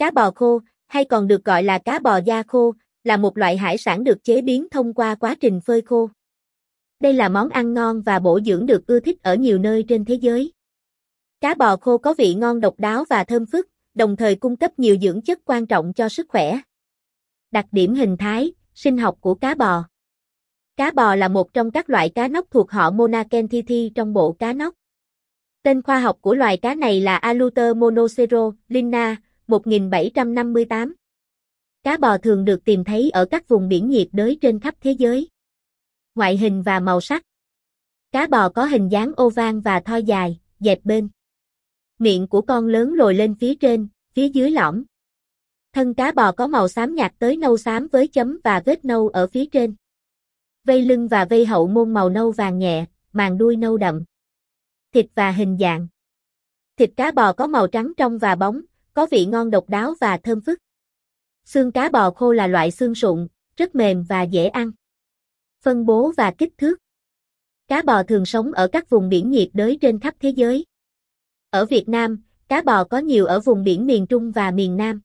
Cá bò khô, hay còn được gọi là cá bò da khô, là một loại hải sản được chế biến thông qua quá trình phơi khô. Đây là món ăn ngon và bổ dưỡng được ưa thích ở nhiều nơi trên thế giới. Cá bò khô có vị ngon độc đáo và thơm phức, đồng thời cung cấp nhiều dưỡng chất quan trọng cho sức khỏe. Đặc điểm hình thái, sinh học của cá bò Cá bò là một trong các loại cá nóc thuộc họ Monacenthithi trong bộ cá nóc. Tên khoa học của loài cá này là Aluter monocero, Lina, 1758. Cá bò thường được tìm thấy ở các vùng biển nhiệt đới trên khắp thế giới. Ngoại hình và màu sắc Cá bò có hình dáng oval và thoi dài, dẹp bên. Miệng của con lớn lồi lên phía trên, phía dưới lõm. Thân cá bò có màu xám nhạt tới nâu xám với chấm và vết nâu ở phía trên. Vây lưng và vây hậu môn màu nâu vàng nhẹ, màng đuôi nâu đậm. Thịt và hình dạng Thịt cá bò có màu trắng trong và bóng, có vị ngon độc đáo và thơm phức. Xương cá bò khô là loại xương sụn, rất mềm và dễ ăn. Phân bố và kích thước Cá bò thường sống ở các vùng biển nhiệt đới trên khắp thế giới. Ở Việt Nam, cá bò có nhiều ở vùng biển miền Trung và miền Nam.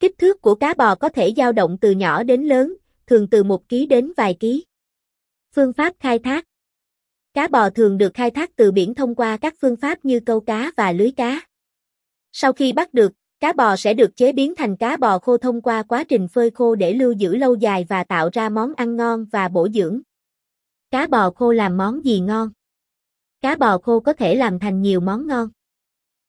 Kích thước của cá bò có thể dao động từ nhỏ đến lớn, thường từ 1 kg đến vài ký. Phương pháp khai thác Cá bò thường được khai thác từ biển thông qua các phương pháp như câu cá và lưới cá. Sau khi bắt được, cá bò sẽ được chế biến thành cá bò khô thông qua quá trình phơi khô để lưu giữ lâu dài và tạo ra món ăn ngon và bổ dưỡng. Cá bò khô làm món gì ngon? Cá bò khô có thể làm thành nhiều món ngon.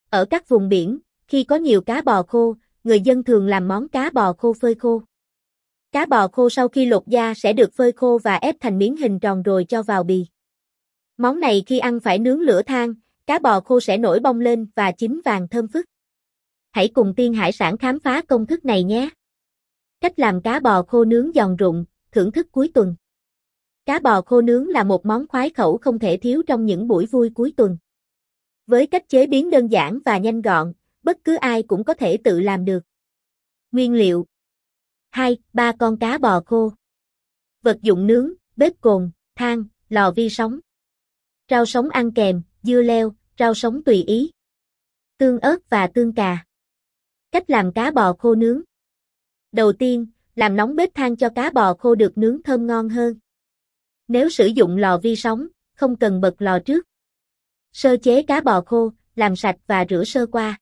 Ở các vùng biển, khi có nhiều cá bò khô, người dân thường làm món cá bò khô phơi khô. Cá bò khô sau khi lột da sẽ được phơi khô và ép thành miếng hình tròn rồi cho vào bì. Món này khi ăn phải nướng lửa than, cá bò khô sẽ nổi bong lên và chín vàng thơm phức. Hãy cùng Tiên Hải Sản khám phá công thức này nhé. Cách làm cá bò khô nướng giòn rụng, thưởng thức cuối tuần. Cá bò khô nướng là một món khoái khẩu không thể thiếu trong những buổi vui cuối tuần. Với cách chế biến đơn giản và nhanh gọn, bất cứ ai cũng có thể tự làm được. Nguyên liệu 2. Ba con cá bò khô Vật dụng nướng, bếp cồn, than, lò vi sóng Rau sống ăn kèm, dưa leo, rau sống tùy ý Tương ớt và tương cà Cách làm cá bò khô nướng Đầu tiên, làm nóng bếp than cho cá bò khô được nướng thơm ngon hơn. Nếu sử dụng lò vi sóng, không cần bật lò trước. Sơ chế cá bò khô, làm sạch và rửa sơ qua.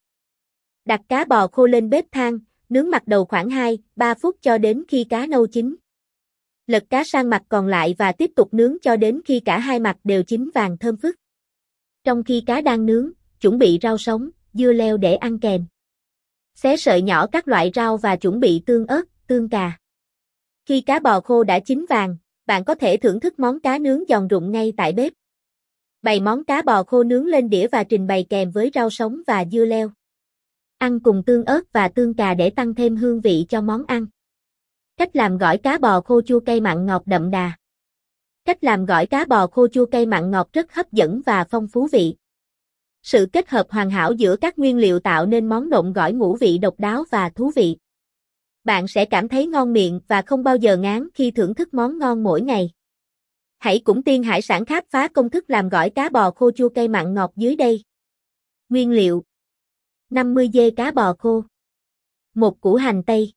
Đặt cá bò khô lên bếp than, nướng mặt đầu khoảng 2-3 phút cho đến khi cá nâu chín. Lật cá sang mặt còn lại và tiếp tục nướng cho đến khi cả hai mặt đều chín vàng thơm phức. Trong khi cá đang nướng, chuẩn bị rau sống, dưa leo để ăn kèm. Xé sợi nhỏ các loại rau và chuẩn bị tương ớt, tương cà. Khi cá bò khô đã chín vàng, bạn có thể thưởng thức món cá nướng giòn rụng ngay tại bếp. Bày món cá bò khô nướng lên đĩa và trình bày kèm với rau sống và dưa leo. Ăn cùng tương ớt và tương cà để tăng thêm hương vị cho món ăn. Cách làm gỏi cá bò khô chua cay mặn ngọt đậm đà. Cách làm gỏi cá bò khô chua cay mặn ngọt rất hấp dẫn và phong phú vị. Sự kết hợp hoàn hảo giữa các nguyên liệu tạo nên món nộm gỏi ngũ vị độc đáo và thú vị. Bạn sẽ cảm thấy ngon miệng và không bao giờ ngán khi thưởng thức món ngon mỗi ngày. Hãy cùng Tiên Hải sản khám phá công thức làm gỏi cá bò khô chua cay mặn ngọt dưới đây. Nguyên liệu 50 dê cá bò khô một củ hành tây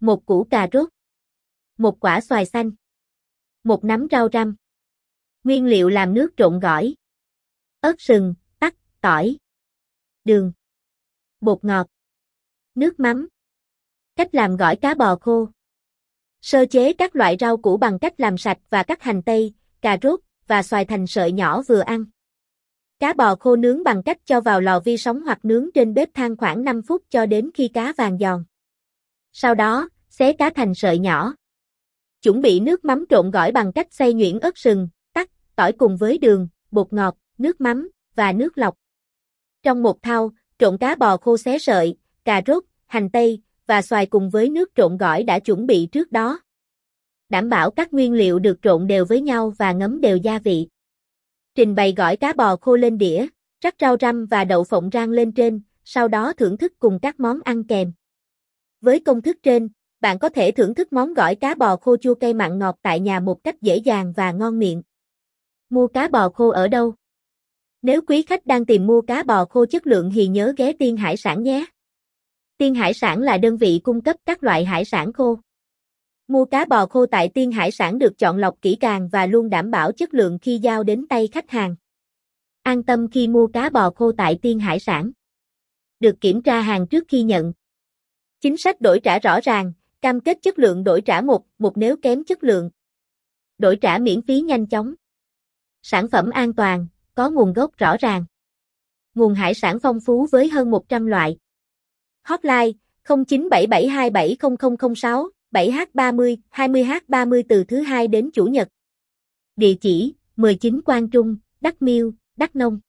một củ cà rốt một quả xoài xanh một nắm rau răm. Nguyên liệu làm nước trộn gỏi. Ớt sừng, tắc, tỏi. Đường. Bột ngọt. Nước mắm. Cách làm gỏi cá bò khô. Sơ chế các loại rau củ bằng cách làm sạch và cắt hành tây, cà rốt và xoài thành sợi nhỏ vừa ăn. Cá bò khô nướng bằng cách cho vào lò vi sóng hoặc nướng trên bếp than khoảng 5 phút cho đến khi cá vàng giòn. Sau đó, xé cá thành sợi nhỏ. Chuẩn bị nước mắm trộn gỏi bằng cách xay nhuyễn ớt sừng, tắc, tỏi cùng với đường, bột ngọt, nước mắm và nước lọc. Trong một thau, trộn cá bò khô xé sợi, cà rốt, hành tây và xoài cùng với nước trộn gỏi đã chuẩn bị trước đó. Đảm bảo các nguyên liệu được trộn đều với nhau và ngấm đều gia vị. Trình bày gỏi cá bò khô lên đĩa, rắc rau răm và đậu phộng rang lên trên, sau đó thưởng thức cùng các món ăn kèm. Với công thức trên, bạn có thể thưởng thức món gỏi cá bò khô chua cay mặn ngọt tại nhà một cách dễ dàng và ngon miệng. Mua cá bò khô ở đâu? Nếu quý khách đang tìm mua cá bò khô chất lượng thì nhớ ghé Tiên Hải Sản nhé. Tiên Hải sản là đơn vị cung cấp các loại hải sản khô. Mua cá bò khô tại Tiên Hải sản được chọn lọc kỹ càng và luôn đảm bảo chất lượng khi giao đến tay khách hàng. An tâm khi mua cá bò khô tại Tiên Hải sản. Được kiểm tra hàng trước khi nhận. Chính sách đổi trả rõ ràng, cam kết chất lượng đổi trả một, một nếu kém chất lượng. Đổi trả miễn phí nhanh chóng. Sản phẩm an toàn, có nguồn gốc rõ ràng. Nguồn hải sản phong phú với hơn 100 loại. Hotline 0977270006, 7H30, 20H30 từ thứ hai đến chủ nhật. Địa chỉ 19 Quang Trung, Đắk Miêu, Đắk Nông.